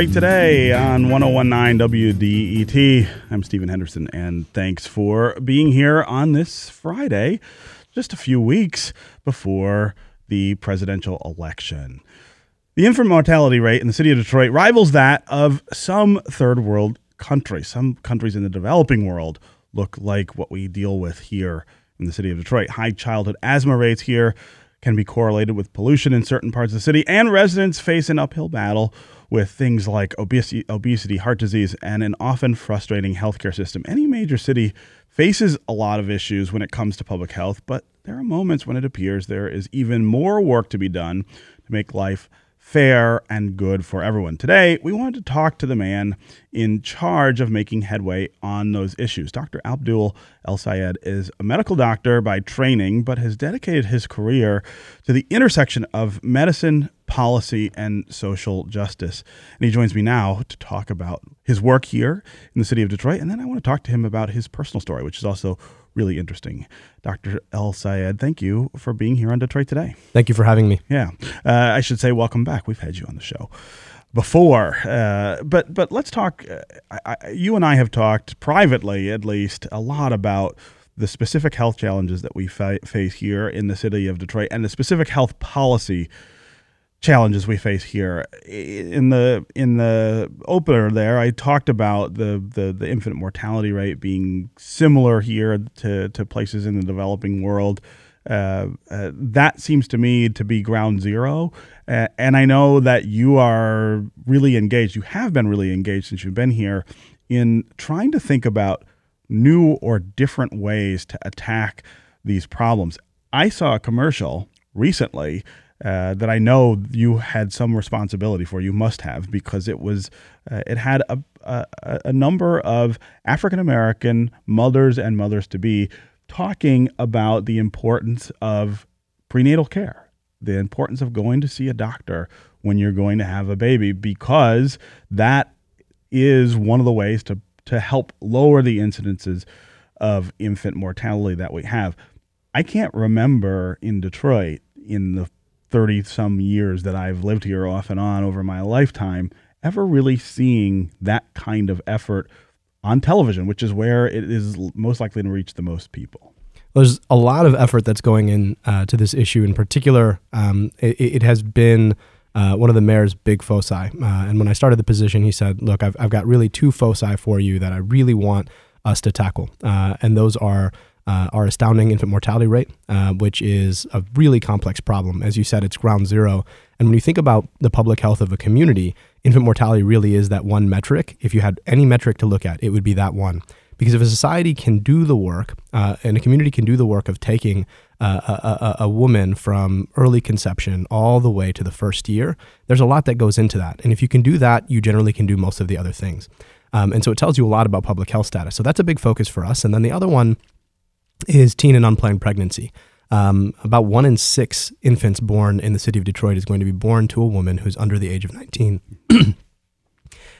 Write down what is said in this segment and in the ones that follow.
Today on 1019 WDET. I'm Stephen Henderson, and thanks for being here on this Friday, just a few weeks before the presidential election. The infant mortality rate in the city of Detroit rivals that of some third world countries. Some countries in the developing world look like what we deal with here in the city of Detroit. High childhood asthma rates here can be correlated with pollution in certain parts of the city, and residents face an uphill battle with things like obesity, obesity, heart disease, and an often frustrating healthcare system. Any major city faces a lot of issues when it comes to public health, but there are moments when it appears there is even more work to be done to make life fair and good for everyone. Today, we wanted to talk to the man in charge of making headway on those issues. Dr. Abdul El Sayed is a medical doctor by training, but has dedicated his career to the intersection of medicine, policy, and social justice. And he joins me now to talk about his work here in the city of Detroit. And then I want to talk to him about his personal story, which is also really interesting. Dr. El Sayed, thank you for being here on Detroit Today. Thank you for having me. Yeah. Uh, I should say welcome back. We've had you on the show before, uh, but but let's talk. Uh, I, you and I have talked privately, at least, a lot about the specific health challenges that we fa- face here in the city of Detroit and the specific health policy challenges we face here. In the in the opener there, I talked about the the, the infant mortality rate being similar here to, to places in the developing world. Uh, uh, that seems to me to be ground zero. Uh, and I know that you are really engaged. You have been really engaged since you've been here in trying to think about new or different ways to attack these problems. I saw a commercial recently uh, that I know you had some responsibility for. You must have because it was uh, it had a, a, a number of African American mothers and mothers to be talking about the importance of prenatal care, the importance of going to see a doctor when you're going to have a baby because that is one of the ways to to help lower the incidences of infant mortality that we have. I can't remember in Detroit in the 30 some years that I've lived here off and on over my lifetime ever really seeing that kind of effort on television, which is where it is most likely to reach the most people. There's a lot of effort that's going in uh, to this issue. In particular, um, it, it, has been uh, one of the mayor's big foci. Uh, and when I started the position, he said, "Look, I've, I've got really two foci for you that I really want us to tackle, uh, and those are uh, our astounding infant mortality rate, uh, which is a really complex problem. As you said, it's ground zero. And when you think about the public health of a community, infant mortality really is that one metric. If you had any metric to look at, it would be that one. Because if a society can do the work uh, and a community can do the work of taking uh, a, a, a, woman from early conception all the way to the first year, there's a lot that goes into that. And if you can do that, you generally can do most of the other things. Um, and so it tells you a lot about public health status. So that's a big focus for us. And then the other one is teen and unplanned pregnancy. Um, about one in six infants born in the city of Detroit is going to be born to a woman who's under the age of 19.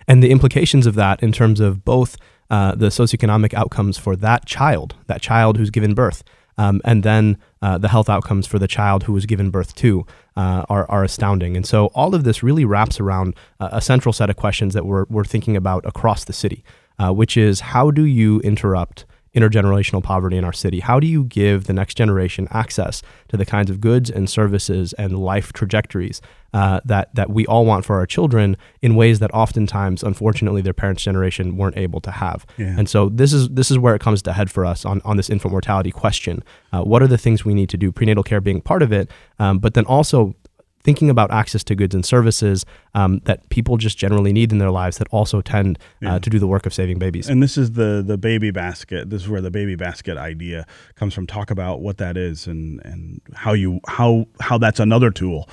and the implications of that, in terms of both uh, the socioeconomic outcomes for that child, that child who's given birth, um, and then uh, the health outcomes for the child who was given birth to uh, are, are astounding. And so all of this really wraps around a central set of questions that we're, we're thinking about across the city, uh, which is how do you interrupt intergenerational poverty in our city? How do you give the next generation access to the kinds of goods and services and life trajectories uh, that that we all want for our children in ways that oftentimes, unfortunately, their parents' generation weren't able to have? Yeah. And so this is this is where it comes to head for us on on this infant mortality question. Uh, what are the things we need to do? Prenatal care being part of it, um, but then also thinking about access to goods and services um, that people just generally need in their lives that also tend uh, to do the work of saving babies. And this is the the baby basket. This is where the baby basket idea comes from. Talk about what that is and and how you how how that's another tool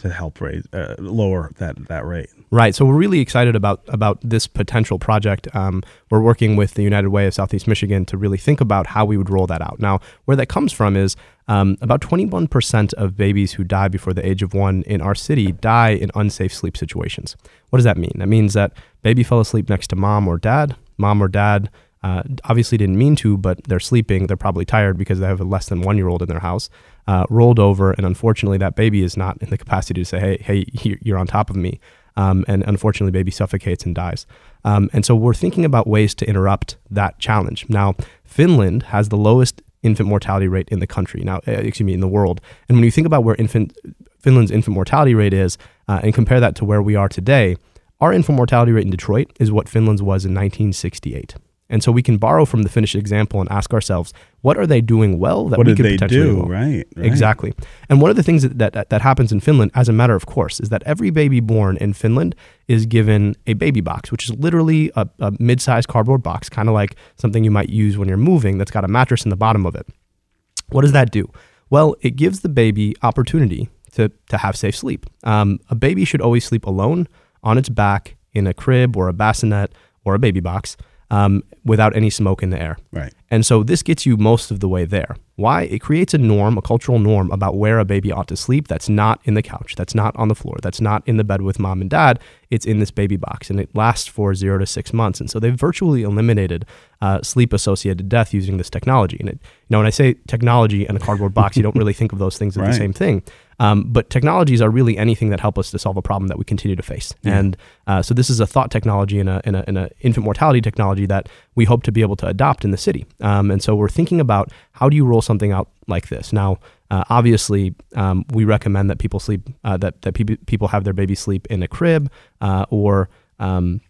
to help raise uh, lower that that rate. Right. So we're really excited about about this potential project. Um, we're working with the United Way of Southeast Michigan to really think about how we would roll that out. Now, where that comes from is um, about 21% of babies who die before the age of one in our city die in unsafe sleep situations. What does that mean? That means that baby fell asleep next to mom or dad. Mom or dad uh, obviously didn't mean to, but they're sleeping. They're probably tired because they have a less than one year old in their house. Uh, rolled over, and unfortunately, that baby is not in the capacity to say, "Hey, hey, you're on top of me." Um, and unfortunately, baby suffocates and dies. Um, and so we're thinking about ways to interrupt that challenge. Now, Finland has the lowest infant mortality rate in the country. Now, uh, excuse me, in the world. And when you think about where infant Finland's infant mortality rate is, uh, and compare that to where we are today, our infant mortality rate in Detroit is what Finland's was in 1968. And so we can borrow from the Finnish example and ask ourselves, what are they doing well that what we could they potentially do? well? Right, right. Exactly. And one of the things that, that that happens in Finland, as a matter of course, is that every baby born in Finland is given a baby box, which is literally a, a mid-sized cardboard box, kind of like something you might use when you're moving, that's got a mattress in the bottom of it. What does that do? Well, it gives the baby opportunity to to have safe sleep. Um, a baby should always sleep alone on its back in a crib or a bassinet or a baby box um, without any smoke in the air. Right. And so this gets you most of the way there. Why? It creates a norm, a cultural norm about where a baby ought to sleep that's not in the couch, that's not on the floor, that's not in the bed with mom and dad. It's in this baby box and it lasts for zero to six months. And so they've virtually eliminated uh, sleep associated death using this technology. And it, you know, when I say technology and a cardboard box, you don't really think of those things as Right. the same thing. Um, but technologies are really anything that help us to solve a problem that we continue to face. And uh, so this is a thought technology and a, and, a, and a infant mortality technology that we hope to be able to adopt in the city. Um, and so we're thinking about how do you roll something out like this? Now, uh, obviously, um, we recommend that people sleep, uh, that, that peop people have their baby sleep in a crib uh, or um,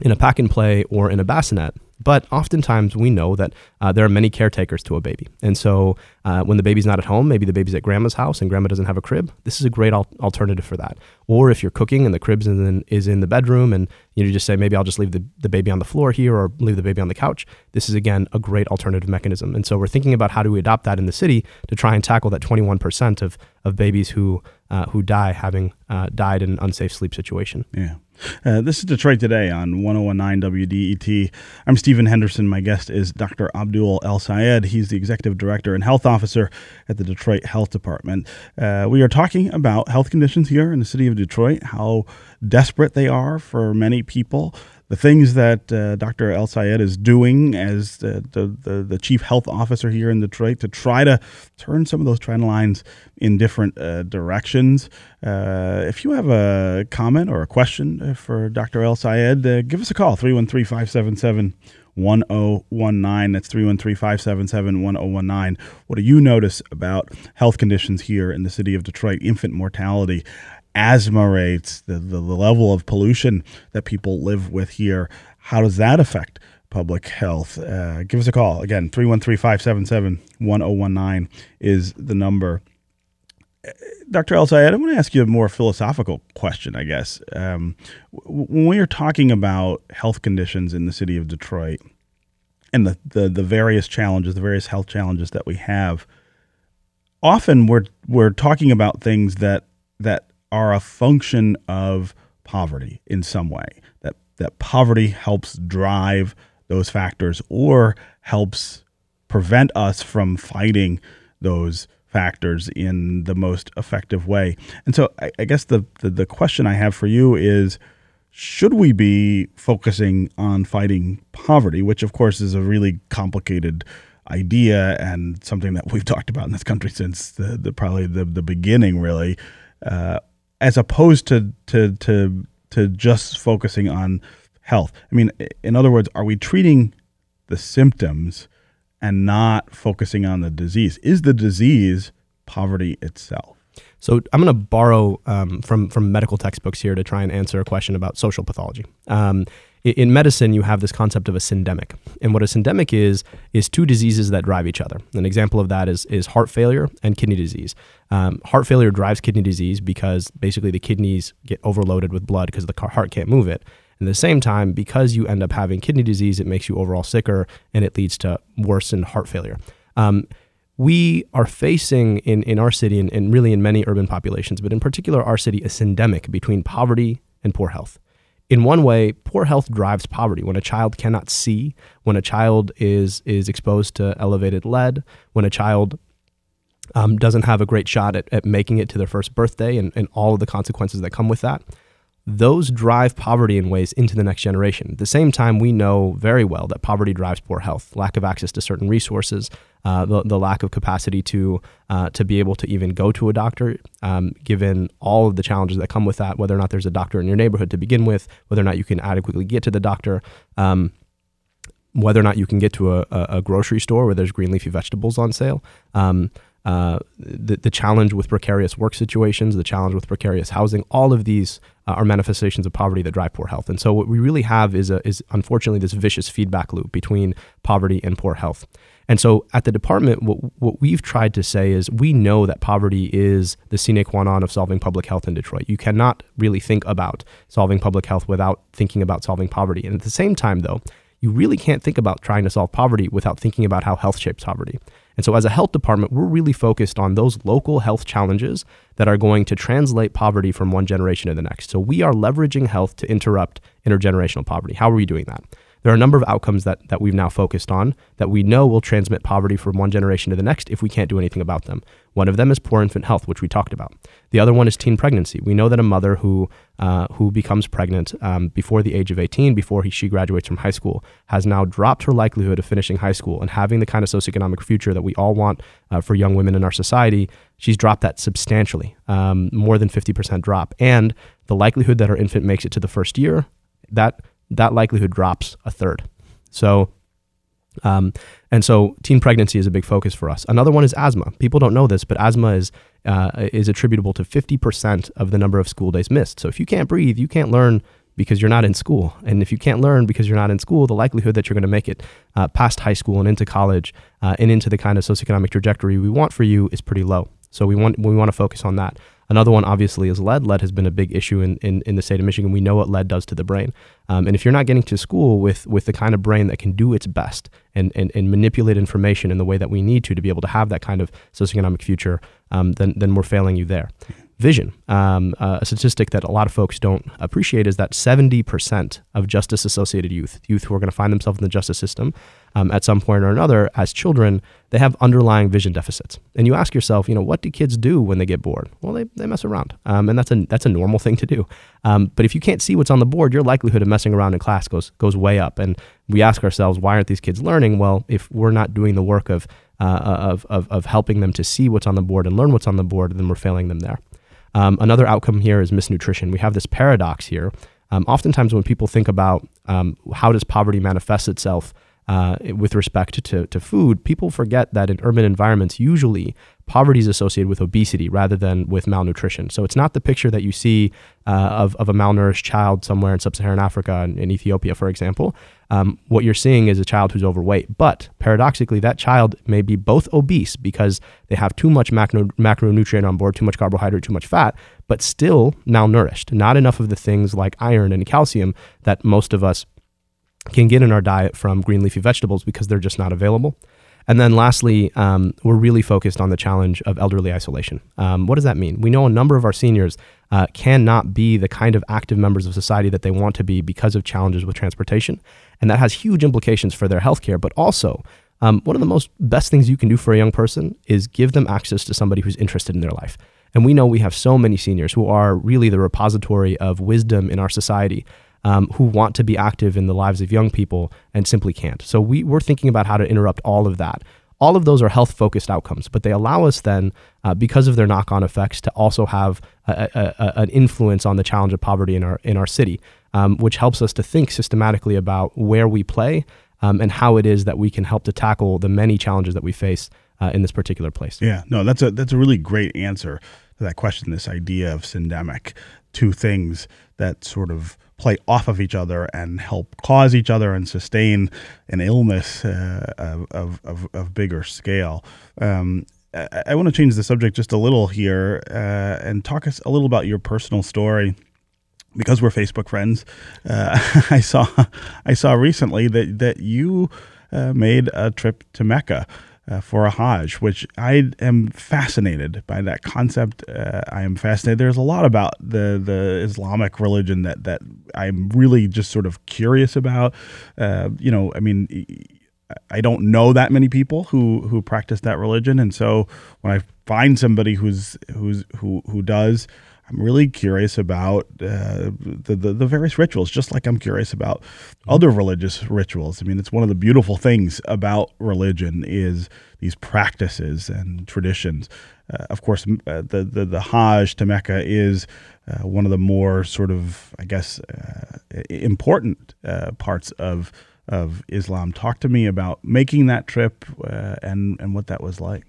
in a pack and play or in a bassinet. But oftentimes we know that uh, there are many caretakers to a baby. And so uh, when the baby's not at home, maybe the baby's at grandma's house and grandma doesn't have a crib, this is a great al- alternative for that. Or if you're cooking and the crib is in, is in the bedroom and you just say, maybe I'll just leave the, the baby on the floor here or leave the baby on the couch, this is again a great alternative mechanism. And so we're thinking about how do we adopt that in the city to try and tackle that 21% of, of babies who, uh, who die having uh, died in an unsafe sleep situation. Yeah. Uh, this is Detroit Today on 1019 WDET. I'm Stephen Henderson. My guest is Dr. Abdul El Sayed. He's the Executive Director and Health Officer at the Detroit Health Department. Uh, we are talking about health conditions here in the city of Detroit, how desperate they are for many people, the things that uh, Dr. El Sayed is doing as the, the, the, Chief Health Officer here in Detroit to try to turn some of those trend lines in different uh, directions. Uh, if you have a comment or a question uh, for Dr. El Sayed, uh, give us a call 313 577 1019. That's 313 577 1019. What do you notice about health conditions here in the city of Detroit? Infant mortality, asthma rates, the, the, the level of pollution that people live with here. How does that affect public health? Uh, give us a call. Again, 313 577 1019 is the number. Dr. El Sayed, I want to ask you a more philosophical question, I guess. Um, when we are talking about health conditions in the city of Detroit and the, the, the various challenges, the various health challenges that we have, often we're, we're talking about things that, that are a function of poverty in some way, that, that poverty helps drive those factors or helps prevent us from fighting those factors in the most effective way. And so I, I guess the, the, the question I have for you is should we be focusing on fighting poverty, which of course is a really complicated idea and something that we've talked about in this country since the, the probably the, the beginning really, uh, as opposed to, to, to, to just focusing on health. I mean, in other words, are we treating the symptoms and not focusing on the disease? Is the disease poverty itself? So I'm going to borrow um, from from medical textbooks here to try and answer a question about social pathology. Um, in medicine, you have this concept of a syndemic, and what a syndemic is is two diseases that drive each other. An example of that is is heart failure and kidney disease. Um, heart failure drives kidney disease because basically the kidneys get overloaded with blood because the heart can't move it. And at the same time, because you end up having kidney disease, it makes you overall sicker and it leads to worsened heart failure. Um, we are facing in, in our city and, and really in many urban populations, but in particular our city, a syndemic between poverty and poor health. In one way, poor health drives poverty. When a child cannot see, when a child is is exposed to elevated lead, when a child um, doesn't have a great shot at, at making it to their first birthday and, and all of the consequences that come with that, those drive poverty in ways into the next generation. At the same time, we know very well that poverty drives poor health, lack of access to certain resources, uh, the, the lack of capacity to uh, to be able to even go to a doctor, um, given all of the challenges that come with that, whether or not there's a doctor in your neighborhood to begin with, whether or not you can adequately get to the doctor. Um, whether or not you can get to a, a, grocery store where there's green leafy vegetables on sale, um, uh, the, the challenge with precarious work situations, the challenge with precarious housing, all of these uh, are manifestations of poverty that drive poor health. And so what we really have is, a, is unfortunately this vicious feedback loop between poverty and poor health. And so at the department, what, what we've tried to say is we know that poverty is the sine qua non of solving public health in Detroit. You cannot really think about solving public health without thinking about solving poverty. And at the same time, though, you really can't think about trying to solve poverty without thinking about how health shapes poverty. And so, as a health department, we're really focused on those local health challenges that are going to translate poverty from one generation to the next. So, we are leveraging health to interrupt intergenerational poverty. How are we doing that? There are a number of outcomes that, that we've now focused on that we know will transmit poverty from one generation to the next if we can't do anything about them. One of them is poor infant health, which we talked about. The other one is teen pregnancy. We know that a mother who uh, who becomes pregnant um, before the age of 18, before he, she graduates from high school, has now dropped her likelihood of finishing high school and having the kind of socioeconomic future that we all want uh, for young women in our society. She's dropped that substantially, um, more than 50% drop. And the likelihood that her infant makes it to the first year, that that likelihood drops a third. So, um, and so teen pregnancy is a big focus for us. Another one is asthma. People don't know this, but asthma is uh, is attributable to 50% of the number of school days missed. So if you can't breathe, you can't learn because you're not in school. And if you can't learn because you're not in school, the likelihood that you're going to make it uh, past high school and into college uh, and into the kind of socioeconomic trajectory we want for you is pretty low. So we want we want to focus on that. Another one, obviously, is lead. Lead has been a big issue in, in, in the state of Michigan. We know what lead does to the brain. Um, and if you're not getting to school with, with the kind of brain that can do its best and, and, and manipulate information in the way that we need to to be able to have that kind of socioeconomic future, um, then, then we're failing you there vision. Um, uh, a statistic that a lot of folks don't appreciate is that 70% of justice associated youth, youth who are going to find themselves in the justice system um, at some point or another as children, they have underlying vision deficits. And you ask yourself, you know, what do kids do when they get bored? Well, they, they mess around. Um, and that's a, that's a normal thing to do. Um, but if you can't see what's on the board, your likelihood of messing around in class goes, goes way up. And we ask ourselves, why aren't these kids learning? Well, if we're not doing the work of, uh, of, of, of helping them to see what's on the board and learn what's on the board, then we're failing them there. Um, another outcome here is misnutrition. We have this paradox here. Um, oftentimes, when people think about um, how does poverty manifest itself uh, with respect to, to food, people forget that in urban environments, usually poverty is associated with obesity rather than with malnutrition. So it's not the picture that you see uh, of, of a malnourished child somewhere in sub Saharan Africa, in, in Ethiopia, for example. Um, what you're seeing is a child who's overweight. But paradoxically, that child may be both obese because they have too much macro, macronutrient on board, too much carbohydrate, too much fat, but still malnourished. Not enough of the things like iron and calcium that most of us can get in our diet from green leafy vegetables because they're just not available. And then lastly, um, we're really focused on the challenge of elderly isolation. Um, what does that mean? We know a number of our seniors uh, cannot be the kind of active members of society that they want to be because of challenges with transportation. And that has huge implications for their healthcare, but also um, one of the most best things you can do for a young person is give them access to somebody who's interested in their life. And we know we have so many seniors who are really the repository of wisdom in our society um, who want to be active in the lives of young people and simply can't. So we, we're thinking about how to interrupt all of that. All of those are health focused outcomes, but they allow us then, uh, because of their knock on effects, to also have a, a, a, an influence on the challenge of poverty in our, in our city, um, which helps us to think systematically about where we play um, and how it is that we can help to tackle the many challenges that we face uh, in this particular place. Yeah, no, that's a that's a really great answer to that question. This idea of syndemic, two things that sort of play off of each other and help cause each other and sustain an illness uh, of, of, of, bigger scale. Um, I, I want to change the subject just a little here uh, and talk us a little about your personal story because we're Facebook friends, uh, I saw I saw recently that that you uh, made a trip to Mecca uh, for a Hajj, which I am fascinated by that concept. Uh, I am fascinated. There's a lot about the the Islamic religion that that I'm really just sort of curious about. Uh, you know, I mean. I don't know that many people who who practice that religion, and so when I find somebody who's who's who who does, I'm really curious about uh, the, the, the various rituals, just like I'm curious about other religious rituals. I mean, it's one of the beautiful things about religion is these practices and traditions. Uh, of course, uh, the, the the Hajj to Mecca is uh, one of the more sort of, I guess, uh, important uh, parts of of Islam. Talk to me about making that trip and and what that was like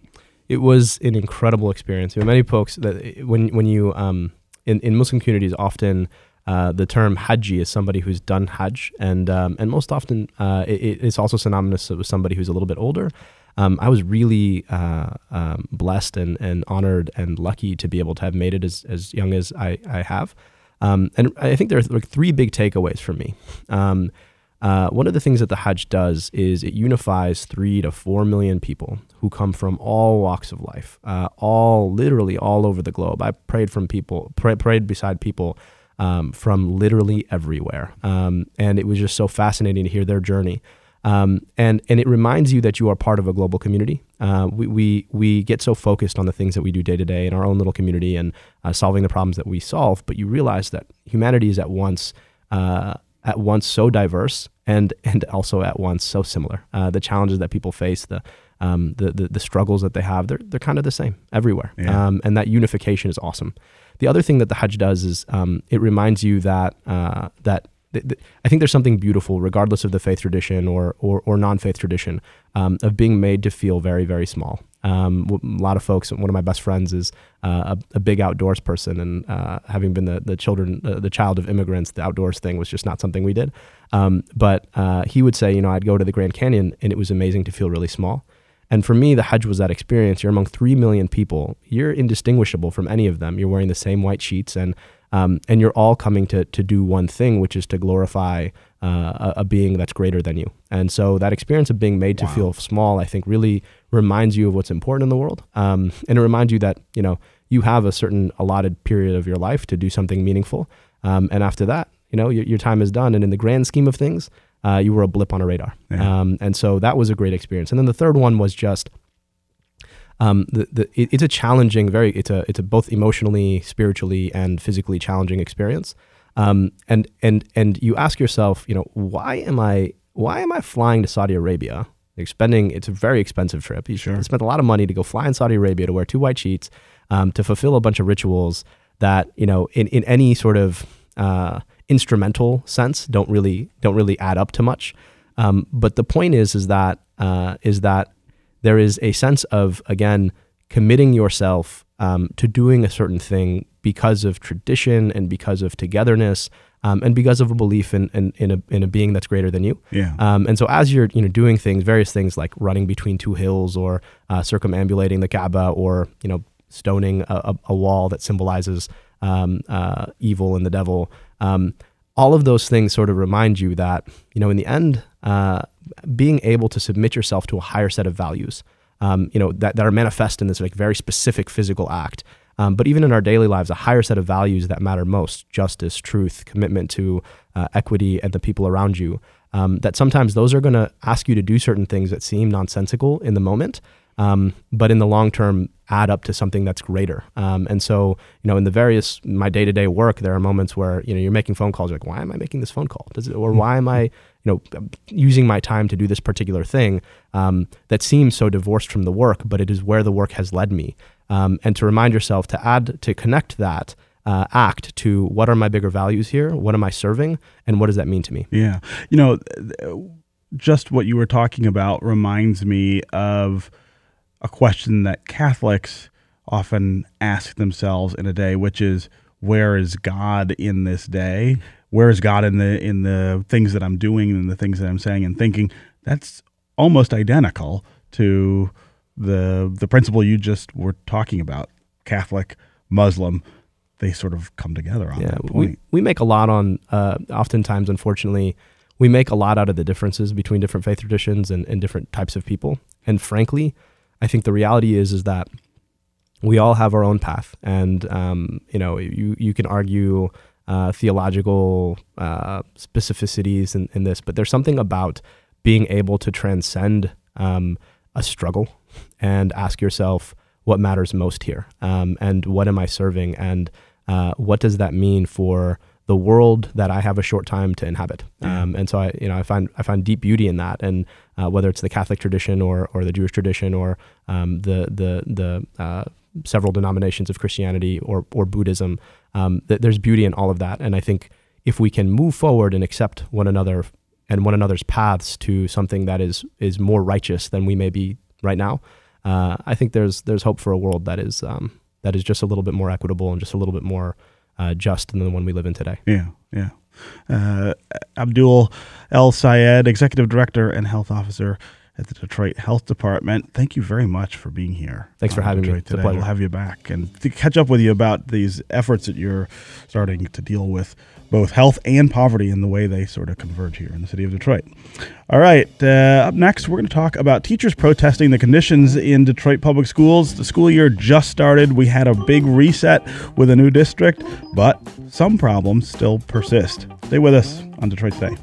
it was an incredible experience. Many folks that when when you um, in in Muslim communities often. Uh, the term Haji is somebody who's done Hajj, and um, and most often uh, it, it's also synonymous with somebody who's a little bit older. Um, I was really uh, um, blessed and, and honored and lucky to be able to have made it as, as young as I, I have. Um, and I think there are like three big takeaways for me. Uh, one of the things that the Hajj does is it unifies three to four million people who come from all walks of life, uh, all literally all over the globe. I prayed from people, pray, prayed beside people um, from literally everywhere, um, and it was just so fascinating to hear their journey. Um, and and it reminds you that you are part of a global community. Uh, we, we we get so focused on the things that we do day to day in our own little community and uh, solving the problems that we solve, but you realize that humanity is at once uh, at once so diverse and and also at once so similar. Uh, the challenges that people face, the, um, the, the the struggles that they have, they're they're kind of the same everywhere. Yeah. Um, and that unification is awesome. The other thing that the Hajj does is um, it reminds you that uh, that I think there's something beautiful, regardless of the faith tradition or or, or non-faith tradition, um, of being made to feel very very small. Um, a lot of folks. One of my best friends is uh, a, a, big outdoors person, and uh, having been the the children, uh, the child of immigrants, the outdoors thing was just not something we did. Um, but uh, he would say, you know, I'd go to the Grand Canyon, and it was amazing to feel really small. And for me, the Hajj was that experience. You're among three million people. You're indistinguishable from any of them. You're wearing the same white sheets and um, and you're all coming to, to do one thing, which is to glorify uh, a, a, being that's greater than you. And so that experience of being made wow. to feel small, I think, really reminds you of what's important in the world. Um, and it reminds you that, you know, you have a certain allotted period of your life to do something meaningful. Um, and after that, you know, your, your, time is done. And in the grand scheme of things, uh, you were a blip on a radar. Yeah. Um, and so that was a great experience. And then the third one was just um, the, the, it, it's a challenging, very it's a it's a both emotionally, spiritually, and physically challenging experience. Um, and and and you ask yourself, you know, why am I why am I flying to Saudi Arabia? Like spending it's a very expensive trip. You sure. spent a lot of money to go fly in Saudi Arabia to wear two white sheets, um, to fulfill a bunch of rituals that you know in in any sort of uh, instrumental sense don't really don't really add up to much. Um, but the point is is that uh, is that there is a sense of, again, committing yourself um, to doing a certain thing because of tradition and because of togetherness um, and because of a belief in, in, in, a, in a being that's greater than you. Yeah. Um, and so as you're you know doing things, various things like running between two hills or uh, circumambulating the Kaaba or you know stoning a, a wall that symbolizes um, uh, evil and the devil, um, all of those things sort of remind you that you know in the end uh, being able to submit yourself to a higher set of values, um, you know, that, that are manifest in this like very specific physical act. Um, but even in our daily lives, a higher set of values that matter most justice, truth, commitment to uh, equity and the people around you. Um, that sometimes those are going to ask you to do certain things that seem nonsensical in the moment, um, but in the long term add up to something that's greater. Um, and so, you know, in the various my day to day work, there are moments where you know you're making phone calls. You're like, why am I making this phone call? Does it, or why am I, you know, using my time to do this particular thing um, that seems so divorced from the work, but it is where the work has led me. Um, and to remind yourself to add to connect that. Uh, act to what are my bigger values here? What am I serving? And what does that mean to me? Yeah. You know, just what you were talking about reminds me of a question that Catholics often ask themselves in a day, which is, where is God in this day? Where is God in the in the things that I'm doing and the things that I'm saying and thinking? That's almost identical to the the principle you just were talking about. Catholic, Muslim, they sort of come together on yeah, that point. We, we make a lot on uh, oftentimes unfortunately we make a lot out of the differences between different faith traditions and, and different types of people. And frankly, I think the reality is is that we all have our own path, and um, you know, you you can argue uh, theological uh, specificities in, in, this, but there's something about being able to transcend um, a struggle and ask yourself what matters most here, um, and what am I serving, and uh, what does that mean for the world that I have a short time to inhabit. Yeah. Um, and so I, you know, I find I find deep beauty in that, and uh, whether it's the Catholic tradition or or the Jewish tradition or um, the the the uh, several denominations of Christianity or or Buddhism, um, th- there's beauty in all of that. And I think if we can move forward and accept one another and one another's paths to something that is is more righteous than we may be right now, uh, I think there's there's hope for a world that is um, that is just a little bit more equitable and just a little bit more uh, just than the one we live in today. Yeah, yeah. Uh, Abdul El Sayed, Executive Director and Health Officer at the Detroit Health Department. Thank you very much for being here. Thanks for on having me. Detroit It's a today. pleasure. We'll have you back and to catch up with you about these efforts that you're starting to deal with both health and poverty and the way they sort of converge here in the city of Detroit. All right, uh, up next, we're going to talk about teachers protesting the conditions in Detroit public schools. The school year just started. We had a big reset with a new district, but some problems still persist. Stay with us on Detroit Today.